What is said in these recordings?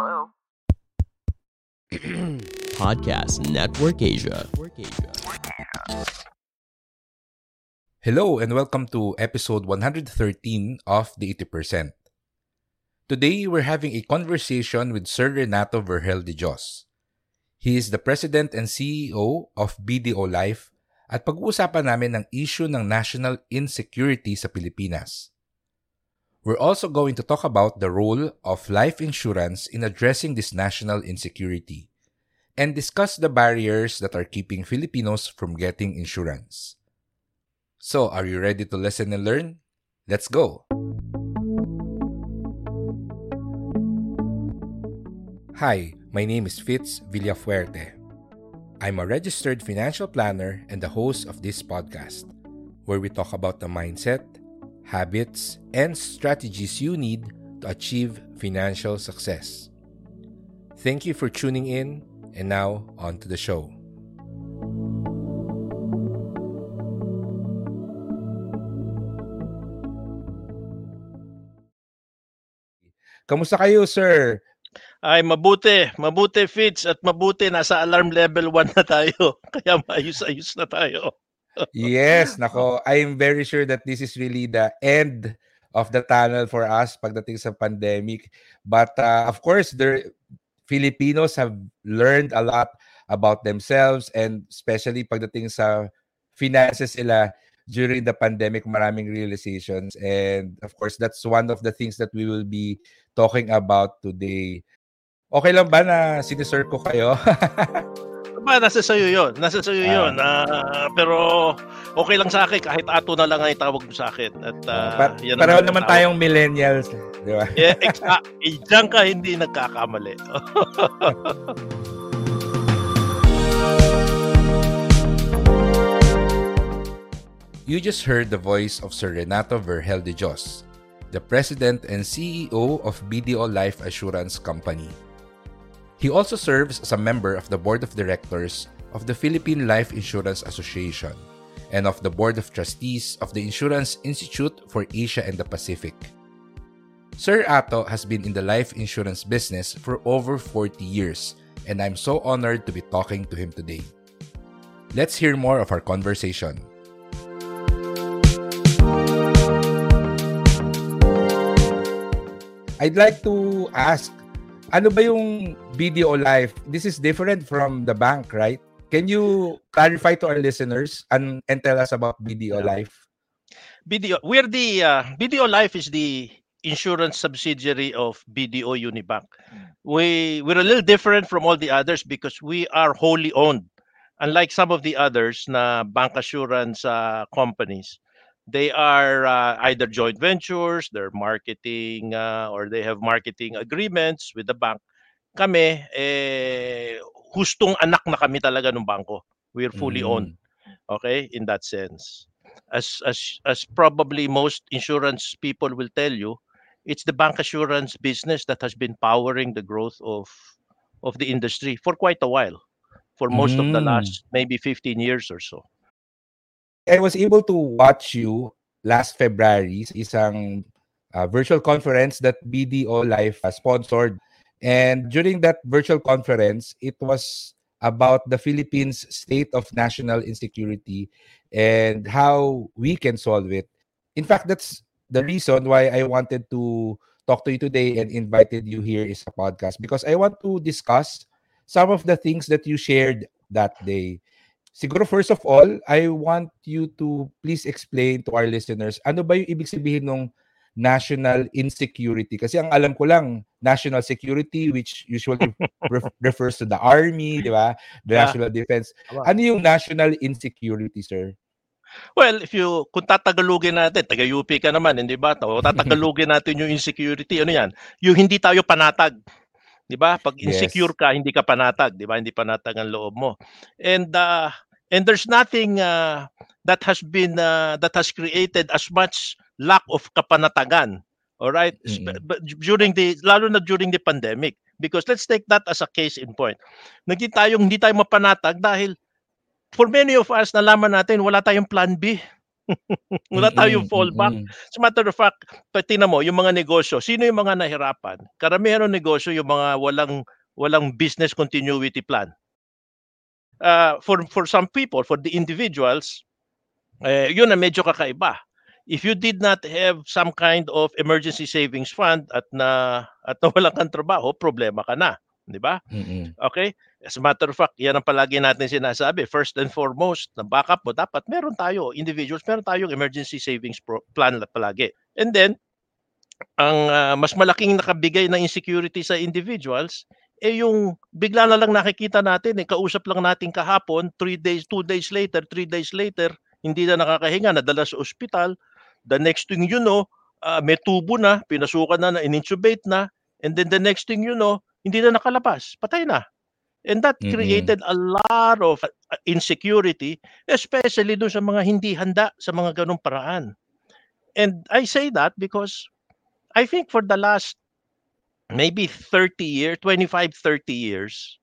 Hello? Podcast Network Asia. Hello and welcome to episode 113 of The 80%. Today, we're having a conversation with Sir Renato Vergel de Jos. He is the President and CEO of BDO Life at pag-uusapan namin ang issue ng national insecurity sa Pilipinas. We're also going to talk about the role of life insurance in addressing this national insecurity and discuss the barriers that are keeping Filipinos from getting insurance. So, are you ready to listen and learn? Let's go! Hi, my name is Fitz Villafuerte. I'm a registered financial planner and the host of this podcast, where we talk about the mindset, habits, and strategies you need to achieve financial success. Thank you for tuning in, and now on to the show. Kamusta kayo, sir? Ay, mabuti. Mabuti, Fitz. At mabuti, nasa alarm level 1 na tayo. Kaya maayos-ayos na tayo. Yes, nako. I'm very sure that this is really the end of the tunnel for us pagdating sa pandemic. But uh, of course, there Filipinos have learned a lot about themselves and especially pagdating sa finances sila during the pandemic, maraming realizations. And of course, that's one of the things that we will be talking about today. Okay lang ba na sinisir ko kayo? ba, nasa sayo yun. Nasa sayo uh, yun. Uh, pero okay lang sa akin kahit ato na lang ay tawag mo sa akin. At, uh, pa- yan pareho naman tawag. tayong millennials. Di ba? yeah, exa- eh, diyan ka hindi nagkakamali. You just heard the voice of Sir Renato Vergel de Jos, the President and CEO of BDO Life Assurance Company. He also serves as a member of the Board of Directors of the Philippine Life Insurance Association and of the Board of Trustees of the Insurance Institute for Asia and the Pacific. Sir Ato has been in the life insurance business for over 40 years, and I'm so honored to be talking to him today. Let's hear more of our conversation. I'd like to ask ano ba yung BDO Life? This is different from the bank, right? Can you clarify to our listeners and, and tell us about BDO Life? BDO, we're the uh, BDO Life is the insurance subsidiary of BDO Unibank. We we're a little different from all the others because we are wholly owned. Unlike some of the others na bank assurance uh, companies, they are uh, either joint ventures, they're marketing uh, or they have marketing agreements with the bank. Kami, eh, hustong anak na kami talaga ng bangko. We're fully mm. owned. Okay, in that sense. As, as, as probably most insurance people will tell you, it's the bank assurance business that has been powering the growth of, of the industry for quite a while. For most mm. of the mm. last maybe 15 years or so. I was able to watch you last February sa isang uh, virtual conference that BDO Life uh, sponsored. And during that virtual conference, it was about the Philippines' state of national insecurity and how we can solve it. In fact, that's the reason why I wanted to talk to you today and invited you here is a podcast because I want to discuss some of the things that you shared that day. Siguro first of all, I want you to please explain to our listeners ano ba yung ibig sabihin ng national insecurity kasi ang alam ko lang national security which usually ref- refers to the army, di ba? The yeah. national defense. Ano yung national insecurity, sir? Well, if you kung tatagalugin natin, taga UP ka naman, hindi ba? O tatagalugin natin yung insecurity, ano 'yan? Yung hindi tayo panatag. 'Di ba? Pag insecure Yes. ka, hindi ka panatag, 'di ba? Hindi panatag ang loob mo. And uh, and there's nothing uh, that has been uh, that has created as much lack of kapanatagan. All right? But during the lalo na during the pandemic because let's take that as a case in point. Naging tayong hindi tayo mapanatag dahil for many of us nalaman natin wala tayong plan B. wala tayong Mm-mm, fallback. mm-mm. As a matter of fact, tingnan mo, yung mga negosyo, sino yung mga nahirapan? Karamihan ng negosyo, yung mga walang walang business continuity plan. Uh, for for some people, for the individuals, eh, yun na medyo kakaiba. If you did not have some kind of emergency savings fund at na at nawalan kang trabaho, problema ka na, 'di ba? Mm-mm. Okay? As a matter of fact, yan ang palagi natin sinasabi. First and foremost, na backup mo, dapat meron tayo, individuals, meron tayong emergency savings pro- plan na palagi. And then, ang ah, mas malaking nakabigay ng insecurity sa individuals, eh yung bigla na lang nakikita natin, eh, kausap lang natin kahapon, three days, two days later, three days later, hindi na nakakahinga, nadala sa ospital. The next thing you know, ah, may tubo na, pinasukan na, na in-intubate na, and then the next thing you know, hindi na nakalabas, patay na. And that Mm-mm. created a lot of uh, insecurity, especially doon sa mga hindi handa sa mga ganong paraan. And I say that because I think for the last maybe 30 years, 25, 30 years,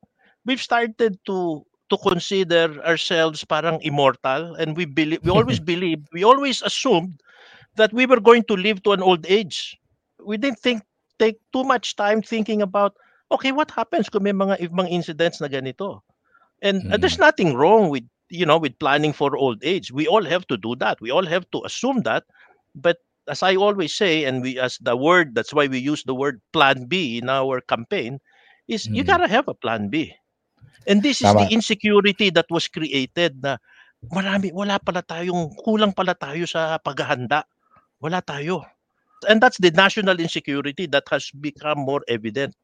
we've started to to consider ourselves parang immortal and we believe we always believe we always assumed that we were going to live to an old age. We didn't think take too much time thinking about okay, what happens kung may mga mga incidents na ganito? And uh, there's nothing wrong with you know with planning for old age. We all have to do that. We all have to assume that. But as I always say, and we as the word that's why we use the word plan B in our campaign, is you Mm. gotta have a plan B. And this is the Tama. insecurity that was created na marami wala pala tayong kulang pala tayo sa paghahanda. Wala tayo. And that's the national insecurity that has become more evident.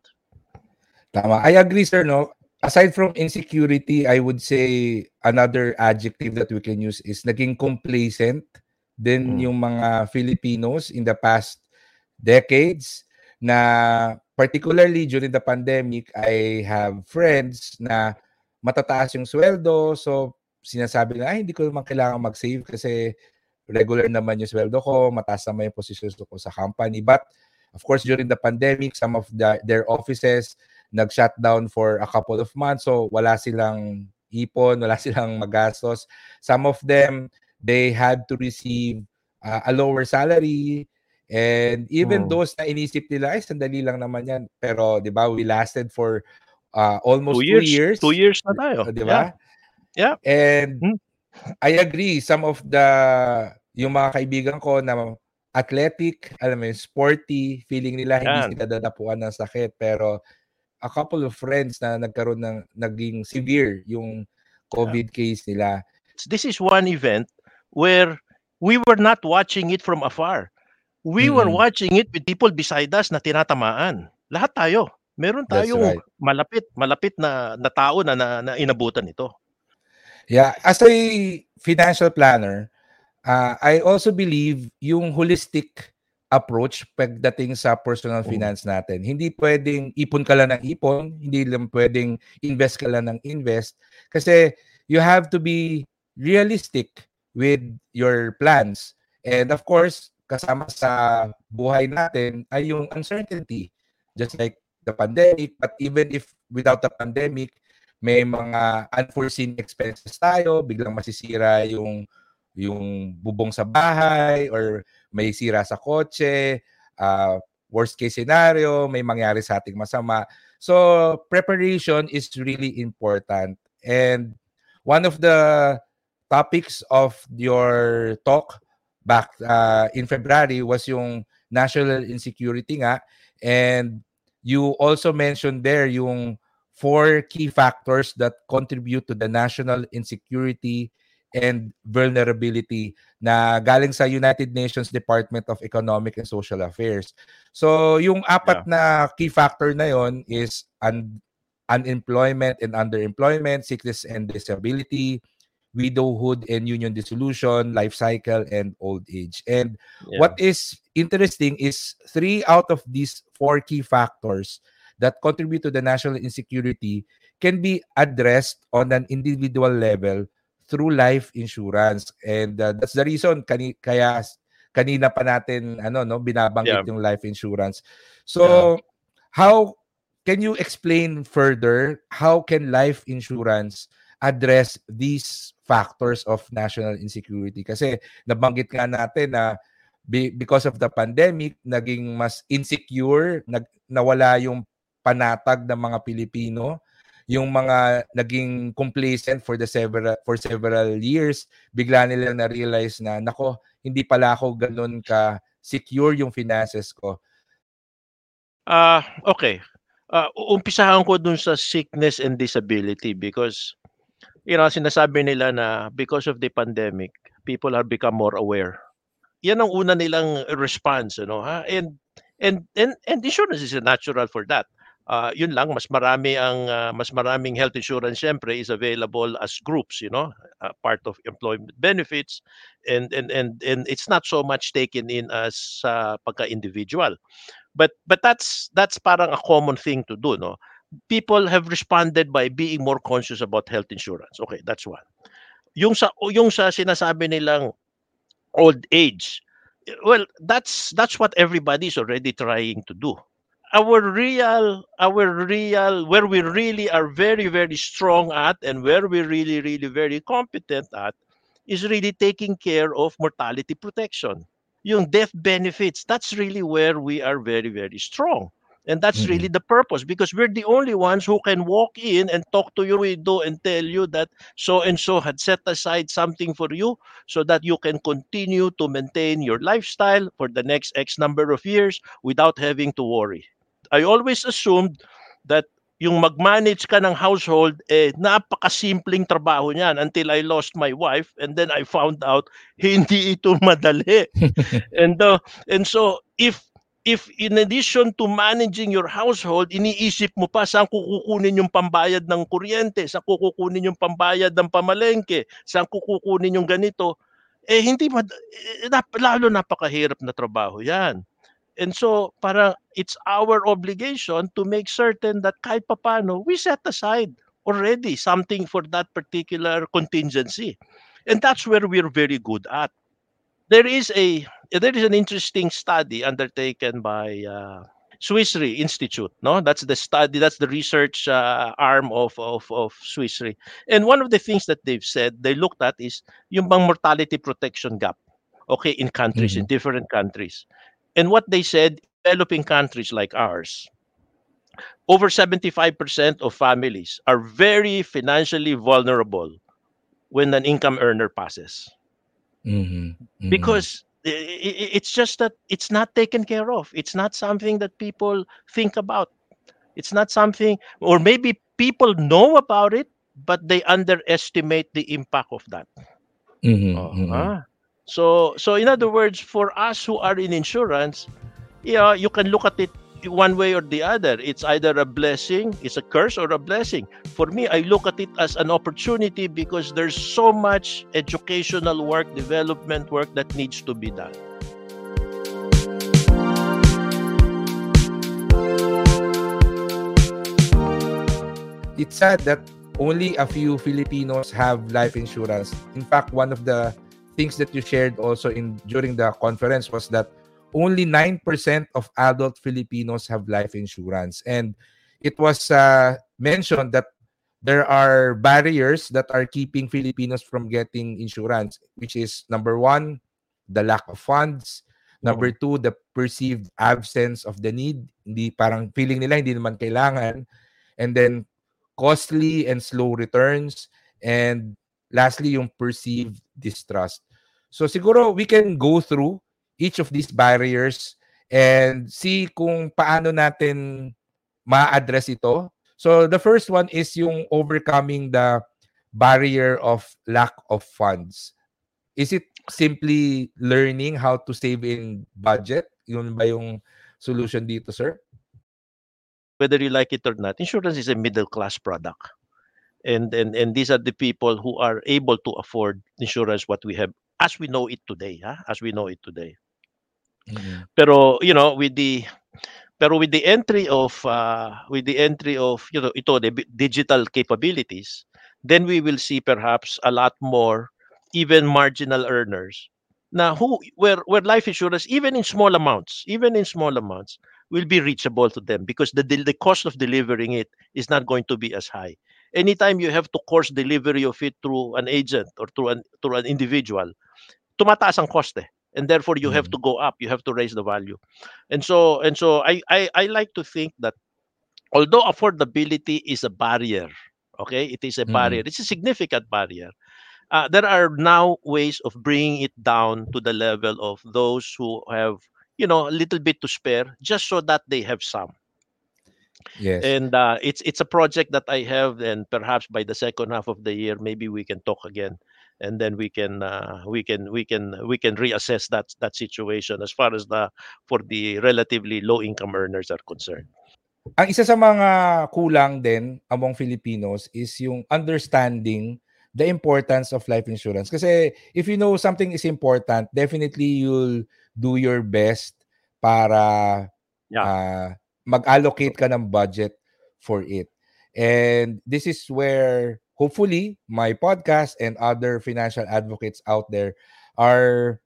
Tama. I agree, sir, no? Aside from insecurity, I would say another adjective that we can use is naging complacent din Mm. yung mga Filipinos in the past decades na particularly during the pandemic, I have friends na matataas yung sweldo. So, sinasabi na, ay, hindi ko naman kailangan mag-save kasi regular naman yung sweldo ko, mataas naman yung position ko sa company. But, of course, during the pandemic, some of the, their offices nag-shutdown for a couple of months. So, wala silang ipon, wala silang magastos. Some of them, they had to receive uh, a lower salary. And even Hmm. those na inisip nila, ay, sandali lang naman yan. Pero, di ba, we lasted for uh, almost Two two years. years. Two years na tayo. Uh, di ba? Yeah. And Hmm. I agree, some of the, yung mga kaibigan ko na athletic, alam mo yun, sporty, feeling nila Yan. hindi sila dadapuan ng sakit. Pero a couple of friends na nagkaroon ng, naging severe yung COVID case nila. This is one event where we were not watching it from afar. We were Mm. watching it with people beside us na tinatamaan. Lahat tayo. Meron That's tayong right. malapit, malapit na, na tao na, na, na inabutan ito. Yeah, as a financial planner, uh, I also believe yung holistic approach pagdating sa personal Mm. finance natin. Hindi pwedeng ipon ka lang ng ipon, hindi lang pwedeng invest ka lang ng invest kasi you have to be realistic with your plans. And of course, kasama sa buhay natin ay yung uncertainty. Just like the pandemic, but even if without the pandemic, may mga unforeseen expenses tayo, biglang masisira yung yung bubong sa bahay or may sira sa kotse, uh, worst case scenario, may mangyari sa ating masama. So preparation is really important. And one of the topics of your talk back uh, in February was yung national insecurity nga and you also mentioned there yung four key factors that contribute to the national insecurity and vulnerability na galing sa United Nations Department of Economic and Social Affairs. So yung apat na key factor na yon is un- unemployment and underemployment, sickness and disability, widowhood and union dissolution, life cycle, and old age. And Yeah. what is interesting is three out of these four key factors that contribute to the national insecurity can be addressed on an individual level through life insurance. And uh, that's the reason kani, kaya kanina pa natin ano no binabanggit Yeah. yung life insurance. So how can you explain further how can life insurance address these factors of national insecurity kasi nabanggit nga natin na be- because of the pandemic naging mas insecure nag, nawala yung panatag ng mga Pilipino yung mga naging complacent for the several for several years bigla nilang na realize na nako hindi pala ako ganun ka secure yung finances ko Ah, okay. Ah, uumpisahan ko dun sa sickness and disability because you know, sinasabi nila na because of the pandemic, people are become more aware. Yan ang una nilang response, know, ha? And and and and insurance is natural for that. Ah, yun lang mas marami ang ah, mas maraming health insurance syempre is available as groups, you know, ah, part of employment benefits and and and and it's not so much taken in as sa pagka-individual. But but that's that's parang a common thing to do no? People have responded by being more conscious about health insurance. Okay that's one. Yung sa yung sa sinasabi nilang old age well that's that's what everybody is already trying to do our real our real where we really are very very strong at and where we really really very competent at is really taking care of mortality protection. Yung death benefits that's really where we are very very strong. And that's Mhm. really the purpose because we're the only ones who can walk in and talk to your widow and tell you that so and so had set aside something for you so that you can continue to maintain your lifestyle for the next x number of years without having to worry i always assumed that yung mag-manage ka ng household eh napakasimpleng trabaho niyan until I lost my wife and then I found out hindi ito madali. And uh, and so if if in addition to managing your household iniisip mo pa saan ko kukunin yung pambayad ng kuryente saan ko kukunin yung pambayad ng pamalengke saan ko kukunin yung ganito eh hindi mad- eh, lalo napakahirap na trabaho yan and so para it's our obligation to make certain that kahit papano we set aside already something for that particular contingency and that's where we're very good at there is a there is an interesting study undertaken by uh, Swiss Re Institute. No, that's the study. That's the research uh, arm of, of of Swiss Re. And one of the things that they've said they looked at is yung bang mortality protection gap. Okay, in countries in different countries, and what they said, developing countries like ours, over seventy five percent of families are very financially vulnerable when an income earner passes Mhm. Mhm. because it's just that it's not taken care of it's not something that people think about it's not something or maybe people know about it but they underestimate the impact of that Mhm, Oh, mhm. ah. So so in other words for us who are in insurance yeah you can look at it one way or the other. It's either a blessing it's a curse or a blessing. For me i look at it as an opportunity because there's so much educational work development work that needs to be done. It's sad that only a few Filipinos have life insurance. In fact, one of the things that you shared also in during the conference was that only 9% of adult Filipinos have life insurance. And it was uh, mentioned that there are barriers that are keeping Filipinos from getting insurance, which is number one, the lack of funds. Number two, the perceived absence of the need. Hindi parang feeling nila hindi naman kailangan. And then costly and slow returns. And lastly, yung perceived distrust. So siguro we can go through each of these barriers and see kung paano natin ma-address ito. So the first one is yung overcoming the barrier of lack of funds. Is it simply learning how to save in budget? Yun ba yung solution dito, sir? whether you like it or not insurance is a middle class product and and and these are the people who are able to afford insurance what we have as we know it today huh? as we know it today Mm. pero you know with the pero with the entry of uh, with the entry of you know ito the digital capabilities then we will see perhaps a lot more even marginal earners now who where where life insurance even in small amounts even in small amounts will be reachable to them because the the cost of delivering it is not going to be as high anytime you have to course delivery of it through an agent or through an through an individual tumataas ang cost eh and therefore you have Mm. to go up you have to raise the value and so and so I, I i like to think that although affordability is a barrier okay it is a Mm. barrier it's a significant barrier uh, there are now ways of bringing it down to the level of those who have you know a little bit to spare just so that they have some Yes. and uh, it's it's a project that I have, and perhaps by the second half of the year, maybe we can talk again, and then we can uh, we can we can we can reassess that that situation as far as the for the relatively low income earners are concerned. Ang isa sa mga kulang din among Filipinos is yung understanding the importance of life insurance. Kasi if you know something is important, definitely you'll do your best para Yeah. ah, mag-allocate ka ng budget for it. And this is where hopefully my podcast and other financial advocates out there are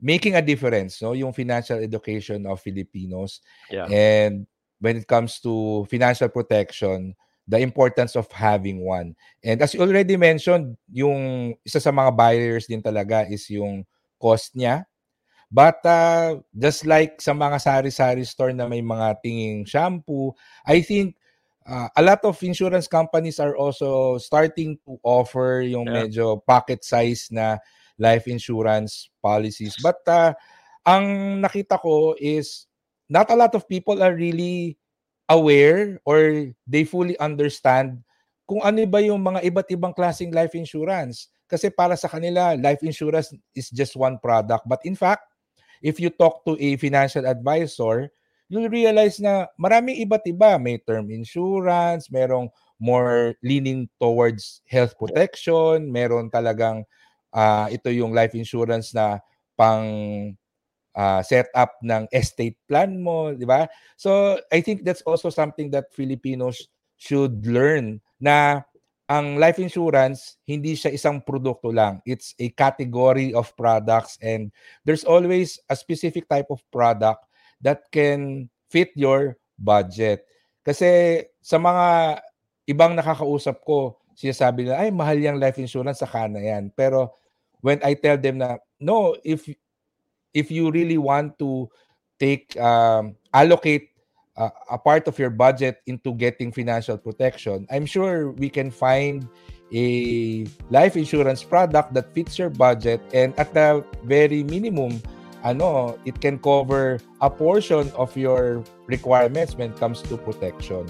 making a difference, no? Yung financial education of Filipinos. Yeah. And when it comes to financial protection, the importance of having one. And as you already mentioned, yung isa sa mga barriers din talaga is yung cost niya. But uh, just like sa mga sari-sari store na may mga tinging shampoo, I think uh, a lot of insurance companies are also starting to offer yung Yeah. medyo pocket size na life insurance policies. But uh, ang nakita ko is not a lot of people are really aware or they fully understand kung ano ba yung mga iba't ibang klaseng life insurance. Kasi para sa kanila, life insurance is just one product. But in fact, if you talk to a financial advisor, you'll realize na maraming iba't iba. May term insurance, merong more leaning towards health protection, meron talagang ah, ito yung life insurance na pang ah, set up ng estate plan mo, di ba? So, I think that's also something that Filipinos should learn na ang life insurance, hindi siya isang produkto lang. It's a category of products and there's always a specific type of product that can fit your budget. Kasi sa mga ibang nakakausap ko, sinasabi nila, ay, mahal yung life insurance, saka na yan. Pero when I tell them na, no, if if you really want to take, um, allocate uh, a part of your budget into getting financial protection, I'm sure we can find a life insurance product that fits your budget and at the very minimum, ano, it can cover a portion of your requirements when it comes to protection.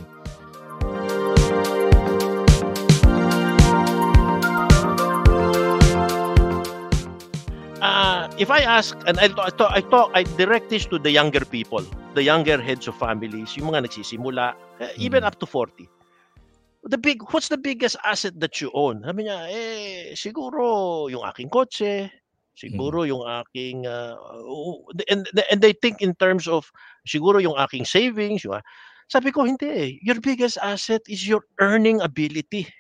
If I ask, and I, I, talk, I talk, I direct this to the younger people, the younger heads of families, yung mga nagsisimula, eh, even Mhm. up to 40. The big, what's the biggest asset that you own? Sabi niya, eh, siguro yung aking kotse, siguro yung aking, uh, and, and they think in terms of, siguro yung aking savings, yung, sabi ko, hindi eh. Your biggest asset is your earning ability.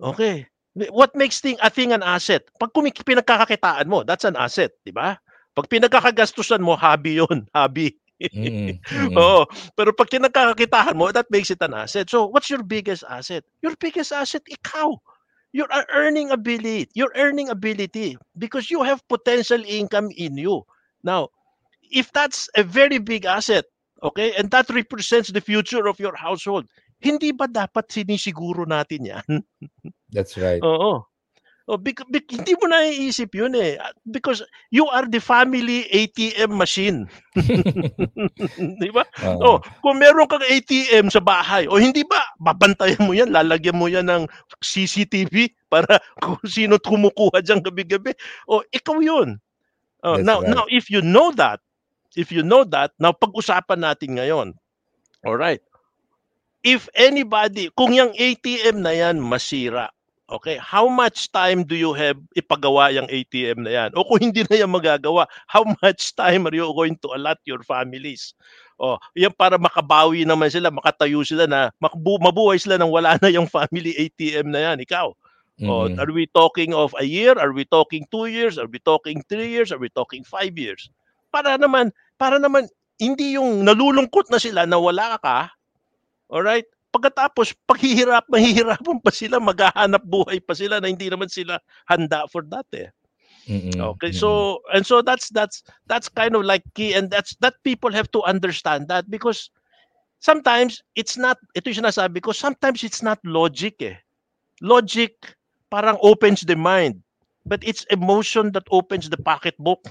Okay. What makes thing a thing an asset? Pag kumik pinagkakakitaan mo, that's an asset, di ba? Pag pinagkakagastusan mo, hobby yun, hobby. Mm, mm. Oo. Pero pag pinagkakakitaan mo, that makes it an asset. So, what's your biggest asset? Your biggest asset, ikaw. Your earning ability. Your earning ability. Because you have potential income in you. Now, if that's a very big asset, okay, and that represents the future of your household, hindi ba dapat sinisiguro natin yan? That's right. Oo. Oh, bec- bec- hindi mo naiisip yun eh. Because you are the family ATM machine. Di ba? Oo. Oh, kung meron kang ATM sa bahay, o hindi ba, babantayan mo yan, lalagyan mo yan ng CCTV para kung sino kumukuha diyan gabi-gabi. O, ikaw yun. Oh, That's now, right. now, if you know that, if you know that, now pag-usapan natin ngayon, all right, if anybody, kung yung ATM na yan masira, okay, how much time do you have ipagawa yung ATM na yan? O kung hindi na yan magagawa, how much time are you going to allot your families? O, yan para makabawi naman sila, makatayo sila na, makbu- mabuhay sila nang wala na yung family ATM na yan. Ikaw, o, Mm. are we talking of a year? Are we talking two years? Are we talking three years? Are we talking five years? Para naman, para naman, hindi yung nalulungkot na sila na wala ka, alright? Pagkatapos, paghihirap, mahihirapan pa sila, maghahanap buhay pa sila na hindi naman sila handa for that eh. Mm-mm. Okay, so and so that's that's that's kind of like key and that's that people have to understand that because sometimes it's not ito yung sinasabi ko sometimes it's not logic eh. Logic parang opens the mind but it's emotion that opens the pocketbook.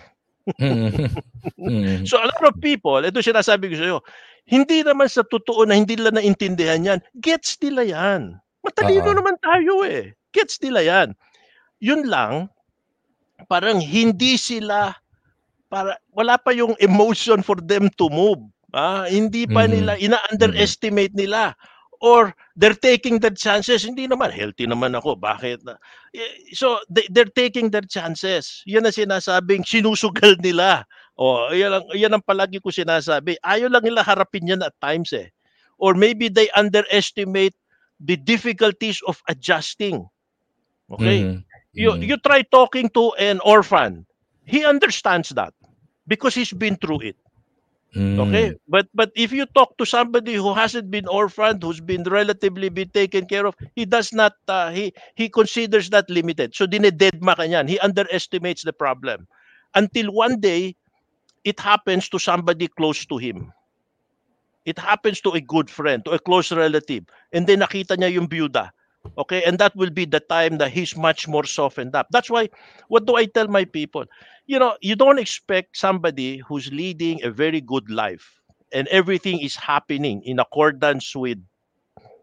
Mm-mm. So a lot of people, ito sinasabi ko sa iyo, hindi naman sa totoo na hindi nila naintindihan yan. Gets nila yan. Matalino Oo. naman tayo eh. Gets nila yan. Yun lang, parang hindi sila, para, wala pa yung emotion for them to move. Ah, hindi pa Mhm. nila, ina-underestimate nila. Or they're taking their chances. Hindi naman, healthy naman ako. Bakit? na- Eh, So, they, they're taking their chances. Yan ang sinasabing sinusugal nila. O, yan ang, yan ang palagi ko sinasabi. Ayaw lang nila harapin yan at times eh. Or maybe they underestimate the difficulties of adjusting. Okay? Mhm. You Mhm. you try talking to an orphan. He understands that because he's been through it. Mm. Okay? But but if you talk to somebody who hasn't been orphaned, who's been relatively been taken care of, he does not uh, he he considers that limited. So dinededma ka niyan. He underestimates the problem. Until one day it happens to somebody close to him. It happens to a good friend, to a close relative. And then nakita niya yung byuda. Okay? And that will be the time that he's much more softened up. That's why what do I tell my people? You know, you don't expect somebody who's leading a very good life and everything is happening in accordance with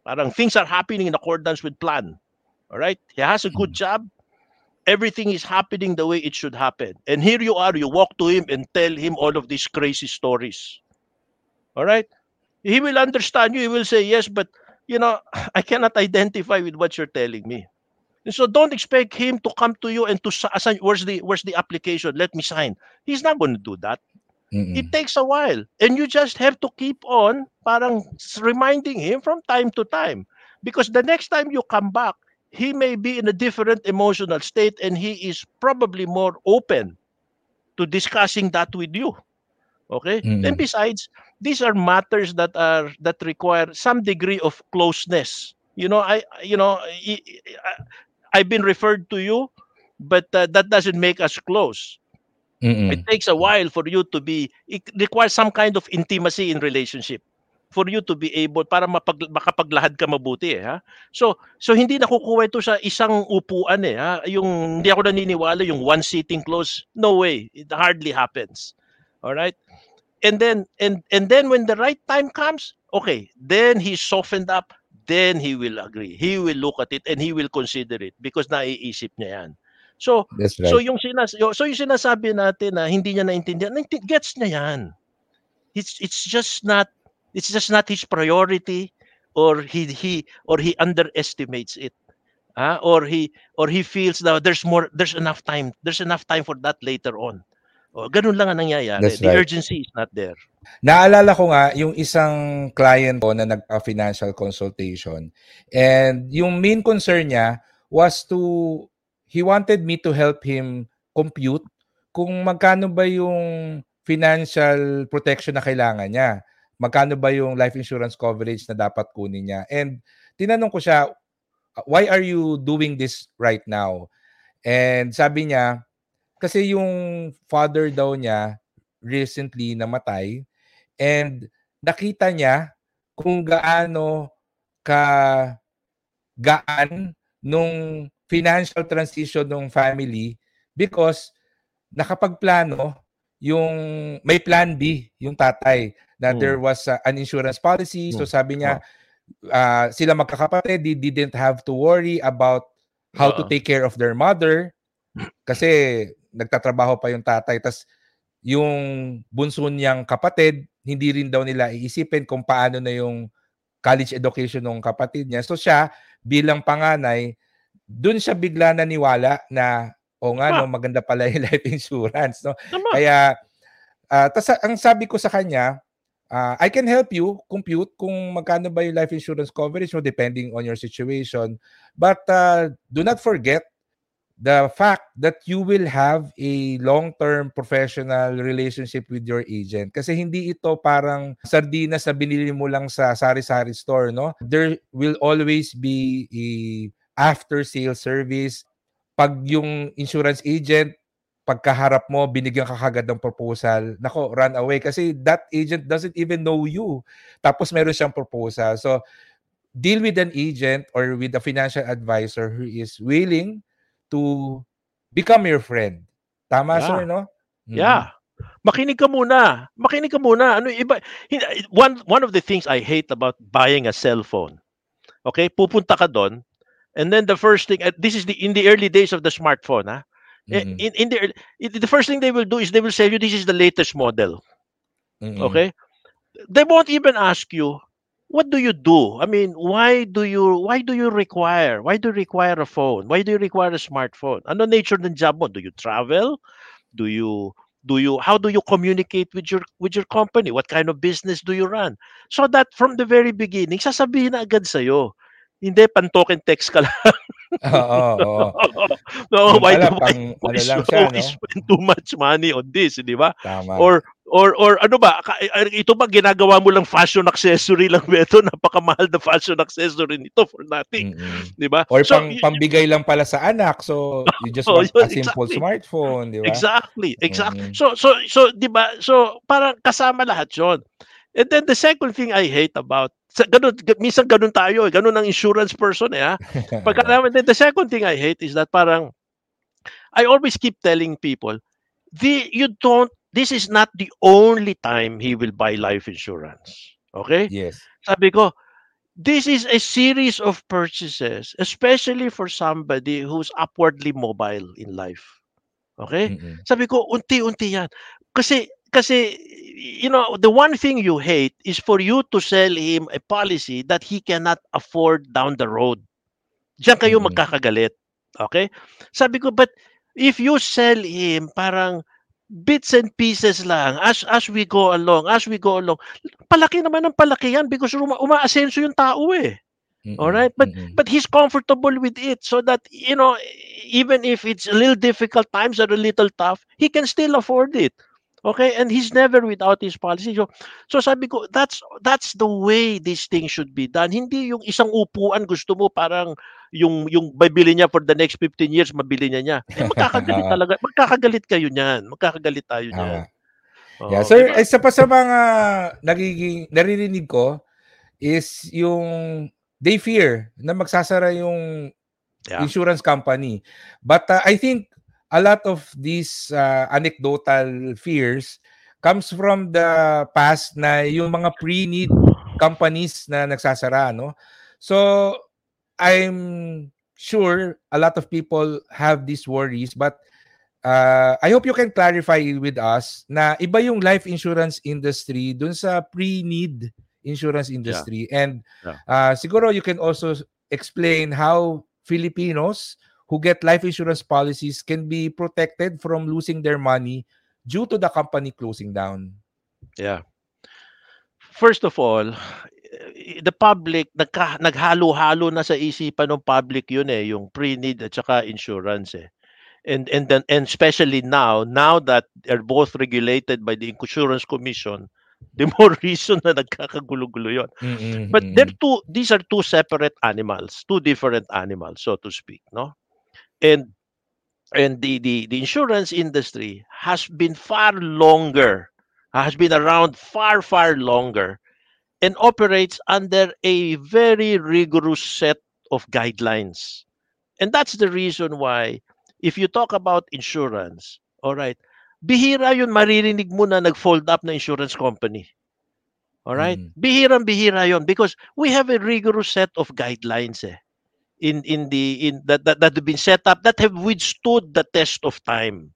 parang things are happening in accordance with plan. All right? He has a good job. Everything is happening the way it should happen. And here you are, you walk to him and tell him all of these crazy stories. All right? He will understand you. He will say, Yes, but you know, I cannot identify with what you're telling me. And so don't expect him to come to you and to sa- assign where's the where's the application? Let me sign. He's not going to do that. Mm-mm. It takes a while. And you just have to keep on parang reminding him from time to time. Because the next time you come back, he may be in a different emotional state and he is probably more open to discussing that with you. Okay? Mm. And besides, these are matters that are that require some degree of closeness. You know, I you know, I, I've been referred to you, but uh, that doesn't make us close. Mm-mm. It takes a while for you to be it requires some kind of intimacy in relationship for you to be able para mapag, makapaglahad ka mabuti eh, ha. So so hindi nakukuha ito sa isang upuan eh ha. Yung hindi ako naniniwala yung one sitting close. No way. It hardly happens. All right? And then and and then when the right time comes, okay, then he's softened up, then he will agree. He will look at it and he will consider it because naiisip niya yan. So right. So yung sinas so yung sinasabi natin na hindi niya naintindihan, nainti- gets niya 'yan. It's it's just not it's just not his priority or he he or he underestimates it. Ah, or he or he feels that there's more there's enough time. There's enough time for that later on. O, ganun lang ang nangyayari. That's The right. urgency is not there. Naalala ko nga yung isang client ko na nagpa-financial consultation and yung main concern niya was to he wanted me to help him compute kung magkano ba yung financial protection na kailangan niya. Magkano ba yung life insurance coverage na dapat kunin niya. And tinanong ko siya, why are you doing this right now? And sabi niya, kasi yung father daw niya recently namatay and nakita niya kung gaano ka gaan nung financial transition ng family because nakapagplano yung may plan B yung tatay na Mm. there was uh, an insurance policy so Mm. sabi niya uh, sila magkakapatid they didn't have to worry about how to Oo. take care of their mother kasi nagtatrabaho pa yung tatay tas yung bunso niyang kapatid hindi rin daw nila iisipin kung paano na yung college education ng kapatid niya. So siya, bilang panganay, dun siya bigla naniwala na, o nga, Ah. no, maganda pala yung life insurance. No? Tama. Kaya, ah, tas ang sabi ko sa kanya, ah, I can help you compute kung magkano ba yung life insurance coverage mo depending on your situation. But uh, do not forget the fact that you will have a long-term professional relationship with your agent. Kasi hindi ito parang sardinas na binili mo lang sa sari-sari store, no? There will always be a after-sale service. Pag yung insurance agent pagkaharap mo, binigyan ka kagad ng proposal, nako, run away. Kasi that agent doesn't even know you. Tapos meron siyang proposal. So, deal with an agent or with a financial advisor who is willing to become your friend. Tama, Yeah. sir, no? Mhm. Yeah. Makinig ka muna. Makinig ka muna. Ano iba one one of the things I hate about buying a cell phone. Okay? Pupunta ka doon and then the first thing uh, this is the in the early days of the smartphone, ha. Eh, Mhm. In in the the first thing they will do is they will sell you this is the latest model. Mhm. Okay? They won't even ask you what do you do? I mean, why do you why do you require? Why do you require a phone? Why do you require a smartphone? Ano nature ng job mo? Do you travel? Do you do you how do you communicate with your with your company? What kind of business do you run? So that from the very beginning, sasabihin na agad sa Hindi pan token text ka lang. Oo, oo. no, why do I, pang, ano lang siya, no? spend too much money on this, di ba? Tama. Or or or ano ba eh, ito ba ginagawa mo lang fashion accessory lang ito napakamahal na fashion accessory nito for nothing Mhm. di ba Or So, pang, y- pambigay lang pala sa anak. So, you just Oh, want yun, a simple exactly. smartphone, di ba? exactly exactly so so so di ba so parang kasama lahat yon and then the second thing I hate about sa ganun, minsan ganun tayo eh, ganun ang insurance person eh ha Pagka then the second thing I hate is that parang I always keep telling people, the you don't this is not the only time he will buy life insurance. Okay? yes. Sabi ko, this is a series of purchases, especially for somebody who's upwardly mobile in life. Okay? Mhm. Sabi ko, unti-unti yan. Kasi, kasi, you know, the one thing you hate is for you to sell him a policy that he cannot afford down the road. Diyan kayo Mhm. magkakagalit. Okay? Sabi ko, but if you sell him parang bits and pieces lang as as we go along, as we go along, palaki naman ng palaki yan because uma, umaasenso yung tao eh. Mhm. Alright, but Mhm. but he's comfortable with it so that you know even if it's a little difficult times are a little tough he can still afford it okay and he's never without his policy so so sabi ko that's that's the way this thing should be done hindi yung isang upuan gusto mo parang yung yung bibili niya for the next 15 years mabili niya niya eh, magkakagalit talaga magkakagalit kayo niyan magkakagalit tayo niyan Tama. Yeah, sir, di ba? isa pa sa mga nagiging naririnig ko is yung they fear na magsasara yung Yeah. insurance company. But uh, I think a lot of these uh, anecdotal fears comes from the past na yung mga pre-need companies na nagsasara, no? So, I'm sure a lot of people have these worries, but uh, I hope you can clarify with us na iba yung life insurance industry dun sa pre-need insurance industry. And Yeah. uh, siguro you can also explain how Filipinos who get life insurance policies can be protected from losing their money due to the company closing down. Yeah. First of all, eh, the public nagka, naghalo-halo na sa isipan ng public yun eh, yung pre-need at saka insurance eh. And and then and especially now, now that they're both regulated by the Insurance Commission, the more reason na nagkakagulo-gulo yun. Mm-mm, But they're two these are two separate animals, two different animals, so to speak, no? And and the the, the insurance industry has been far longer, has been around far, far longer, and operates under a very rigorous set of guidelines. And that's the reason why if you talk about insurance, all right, bihira yun maririnig mo na nag-fold up na insurance company. All right? Mm. Bihirang bihira yon because we have a rigorous set of guidelines eh in in the in that, that that have been set up that have withstood the test of time.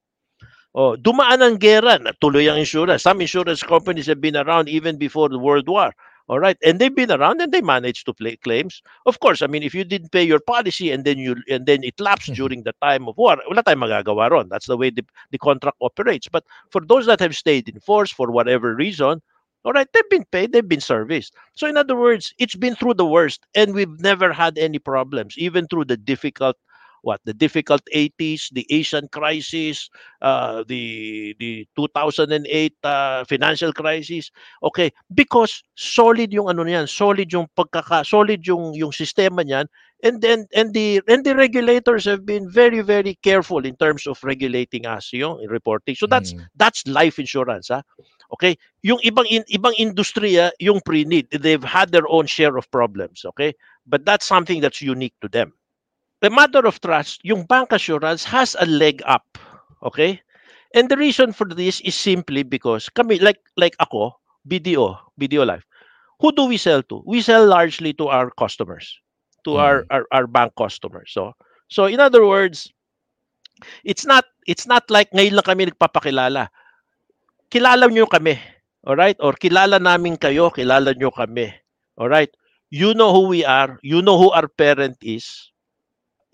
Oh, dumaan ang gera, natuloy ang insurance. Some insurance companies have been around even before the World War. All right, and they've been around and they managed to play claims. Of course, I mean, if you didn't pay your policy and then you and then it lapsed Mhm. during the time of war, wala tayong magagawa ron. That's the way the, the contract operates. But for those that have stayed in force for whatever reason, all right, they've been paid, they've been serviced. So in other words, it's been through the worst, and we've never had any problems, even through the difficult what the difficult 80s, the Asian crisis, uh, the the 2008 uh, financial crisis. Okay, because solid yung ano niyan, solid yung pagkaka solid yung yung sistema niyan and then and the and the regulators have been very very careful in terms of regulating us yung reporting. So that's Mm. that's life insurance, ha. Okay? Yung ibang in, ibang industriya, yung pre-need, they've had their own share of problems, okay? But that's something that's unique to them. The matter of trust, yung bank assurance has a leg up, okay? And the reason for this is simply because kami like like ako, BDO, BDO Life. Who do we sell to? We sell largely to our customers, to our, our our bank customers. So so in other words, it's not it's not like ngayon lang kami nagpapakilala. Kilala niyo kami, all right? Or kilala namin kayo, kilala niyo kami. All right? You know who we are, you know who our parent is.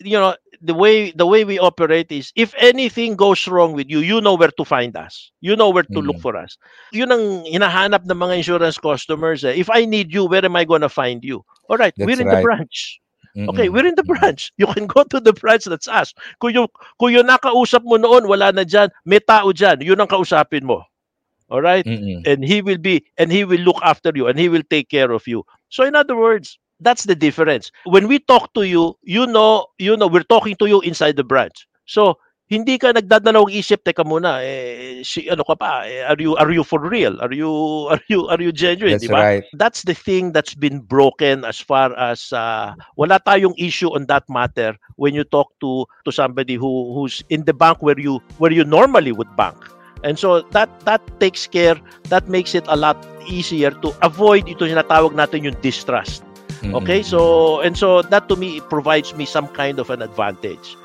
You know, the way the way we operate is if anything goes wrong with you, you know where to find us. You know where to look Mm. for us. Yun ang hinahanap ng mga insurance customers. Eh. If I need you, where am I gonna find you? All right, we're That's in the right. branch. Okay, Mm-mm. we're in the branch. You can go to the branch, that's us. Kung yung, kung yung nakausap mo noon, wala na dyan, may tao dyan, yun ang kausapin mo. All right? Mm-mm. And he will be, and he will look after you, and he will take care of you. So in other words, that's the difference. When we talk to you, you know, you know, we're talking to you inside the branch. So, hindi ka nagdadalawang isip, teka muna, eh, si, ano ka pa, eh, are you, are you for real? Are you, are you, are you genuine? That's di ba? right. that's the thing that's been broken as far as uh, wala tayong issue on that matter when you talk to to somebody who who's in the bank where you where you normally would bank and so that that takes care that makes it a lot easier to avoid ito yung tinatawag natin yung distrust okay Mm-mm. so and so that to me provides me some kind of an advantage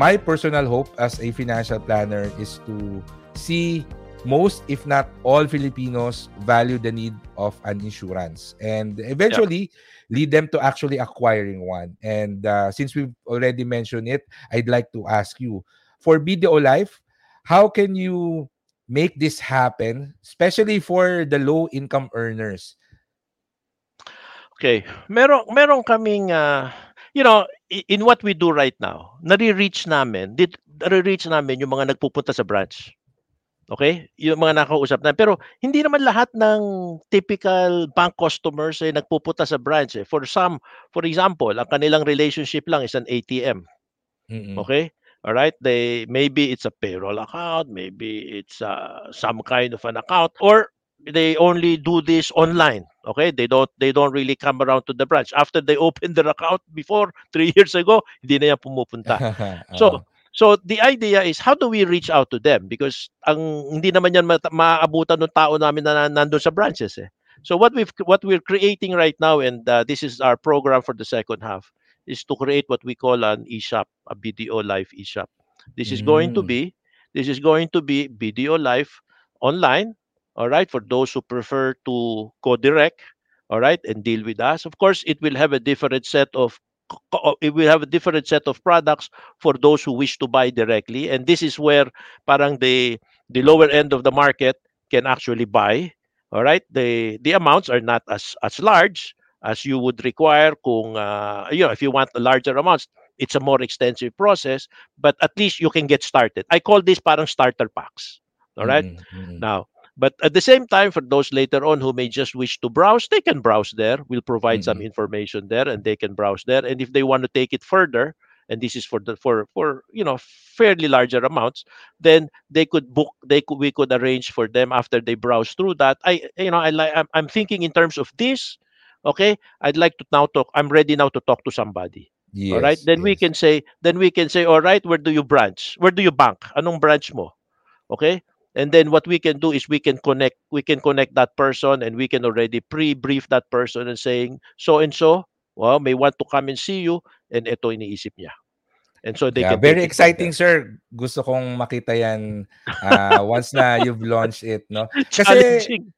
my personal hope as a financial planner is to see most, if not all, Filipinos value the need of an insurance and eventually lead them to actually acquiring one. And uh, since we've already mentioned it, I'd like to ask you for BDO Life, how can you make this happen, especially for the low income earners? Okay. Meron meron kaming uh, you know, in what we do right now, nare-reach namin, nare-reach namin yung mga nagpupunta sa branch. Okay? Yung mga nakausap na. Pero hindi naman lahat ng typical bank customers ay nagpupunta sa branch. Eh. For some, for example, ang kanilang relationship lang is an ATM. Mm-mm. Okay? All right? They maybe it's a payroll account, maybe it's uh, some kind of an account or they only do this online. Okay? They don't they don't really come around to the branch. After they opened their account before 3 years ago, hindi na yan pumupunta. So, So the idea is how do we reach out to them because ang hindi naman yan mata- maaabutan ng tao namin na na- nandun sa branches eh. So what we've what we're creating right now and uh, this is our program for the second half is to create what we call an eShop, a BDO Life eShop. This is going to Mm. be this is going to be BDO Life online, all right, for those who prefer to go direct, all right, and deal with us. Of course, it will have a different set of it will have a different set of products for those who wish to buy directly and this is where parang the the lower end of the market can actually buy all right the the amounts are not as as large as you would require kung uh, you know if you want larger amounts it's a more extensive process but at least you can get started i call this parang starter packs all right mm-mm. now, but at the same time, for those later on who may just wish to browse, they can browse there. We'll provide some Mhm. information there, and they can browse there. And if they want to take it further, and this is for the for for you know fairly larger amounts, then they could book. They could we could arrange for them after they browse through that. I you know I like I'm, I'm thinking in terms of this. Okay, I'd like to now talk. I'm ready now to talk to somebody. all right Yes, then we yes. can say then we can say all right where do you branch where do you bank anong branch mo okay and then what we can do is we can connect we can connect that person and we can already pre-brief that person and saying so and so well may want to come and see you and ito iniisip niya And so they Yeah, can very it exciting, sir. Gusto kong makita yan ah, once na you've launched it, no? Kasi, Challenging.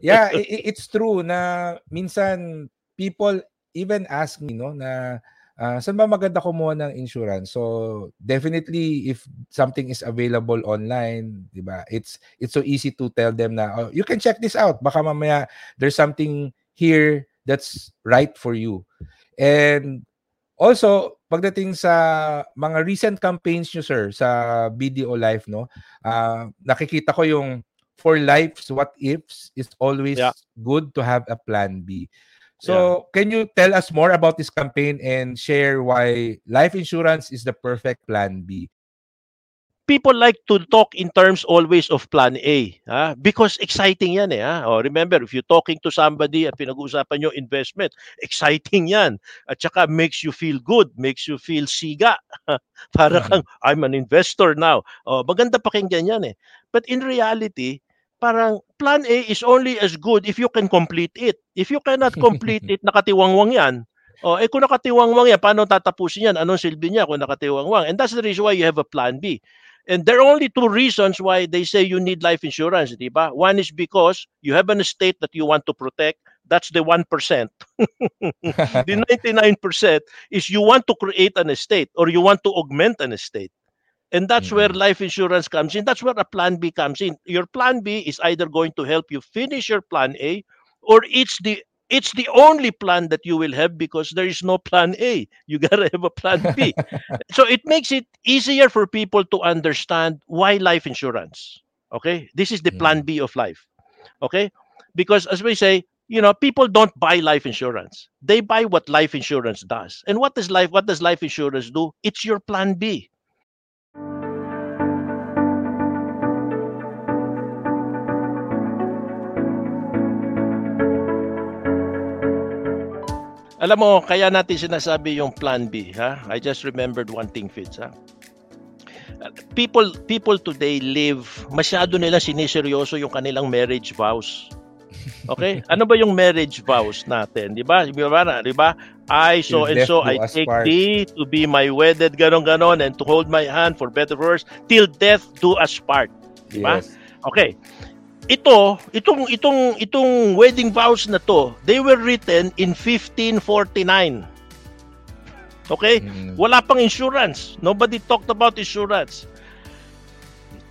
yeah, i- i- it's true na minsan people even ask me, no, na ah, saan ba maganda kumuha ng insurance? So, definitely if something is available online, 'di ba? It's it's so easy to tell them na, oh, you can check this out. Baka mamaya there's something here that's right for you. And also, pagdating sa mga recent campaigns nyo, sir, sa BDO Life, no, ah, nakikita ko yung for life's what ifs is always Yeah. good to have a plan B. So, can you tell us more about this campaign and share why life insurance is the perfect plan B? People like to talk in terms always of plan A ha? because exciting yan eh ha? oh, remember if you're talking to somebody at pinag-uusapan nyo investment exciting yan at saka makes you feel good makes you feel siga para kang I'm an investor now oh, maganda pakinggan yan eh but in reality parang plan A is only as good if you can complete it if you cannot complete it nakatiwangwang yan Oh, eh kung nakatiwangwang yan, paano tatapusin yan? Anong silbi niya kung nakatiwangwang? And that's the reason why you have a plan B. And there are only two reasons why they say you need life insurance, di ba? One is because you have an estate that you want to protect. That's the 1%. the 99% is you want to create an estate or you want to augment an estate. And that's where Mhm. life insurance comes in. That's where a plan B comes in. Your plan B is either going to help you finish your plan A or it's the it's the only plan that you will have because there is no plan A. You gotta have a plan B. so it makes it easier for people to understand why life insurance. Okay, this is the hmm. plan B of life. Okay, because as we say, you know, people don't buy life insurance. They buy what life insurance does. And what does life? What does life insurance do? It's your plan B. Alam mo, kaya natin sinasabi yung plan B, ha? I just remembered one thing, Fitz, ha? People people today live, masyado nila siniseryoso yung kanilang marriage vows. Okay? Ano ba yung marriage vows natin? Di ba? Di ba? Di ba? I, so and so, I take part. thee to be my wedded, ganon ganon, and to hold my hand for better or worse, till death do us part. Di ba? Yes. Okay. Ito, itong itong itong wedding vows na to, they were written in 1549. Okay? Mm. Wala pang insurance. Nobody talked about insurance.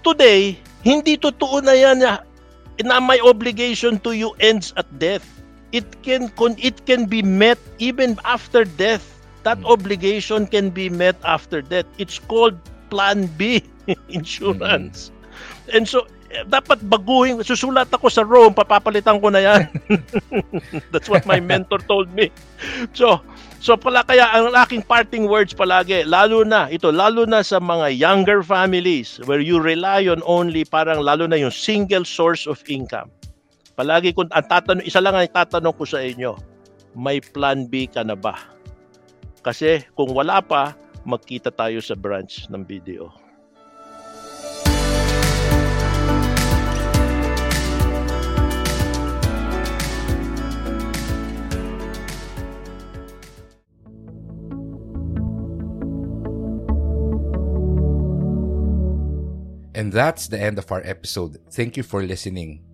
Today, hindi totoo na yan na, na my obligation to you ends at death. It can con- it can be met even after death. That Mm. obligation can be met after death. It's called Plan B insurance. And so dapat baguhin, susulat ako sa Rome, papapalitan ko na yan. That's what my mentor told me. So, so pala kaya ang aking parting words palagi, lalo na, ito, lalo na sa mga younger families where you rely on only parang lalo na yung single source of income. Palagi kung ang tatanong, isa lang ang tatanong ko sa inyo, may plan B ka na ba? Kasi kung wala pa, magkita tayo sa branch ng BDO. And that's the end of our episode. Thank you for listening.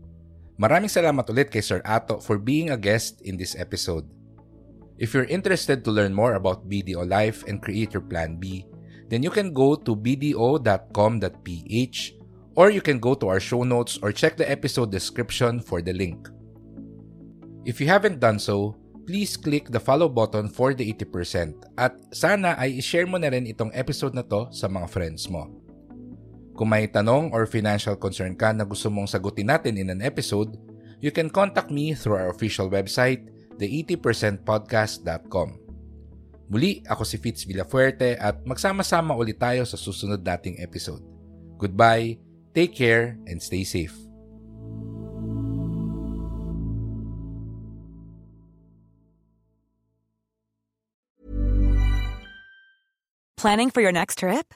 Maraming salamat ulit kay Sir Ato for being a guest in this episode. If you're interested to learn more about BDO Life and create your plan B, then you can go to bdo.com.ph or you can go to our show notes or check the episode description for the link. If you haven't done so, please click the follow button for the 80% at sana ay i-share mo na rin itong episode na to sa mga friends mo. Kung may tanong or financial concern ka na gusto mong sagutin natin in an episode, you can contact me through our official website, the80percentpodcast.com. Muli, ako si Fitz Villafuerte at magsama-sama ulit tayo sa susunod nating episode. Goodbye, take care, and stay safe. Planning for your next trip?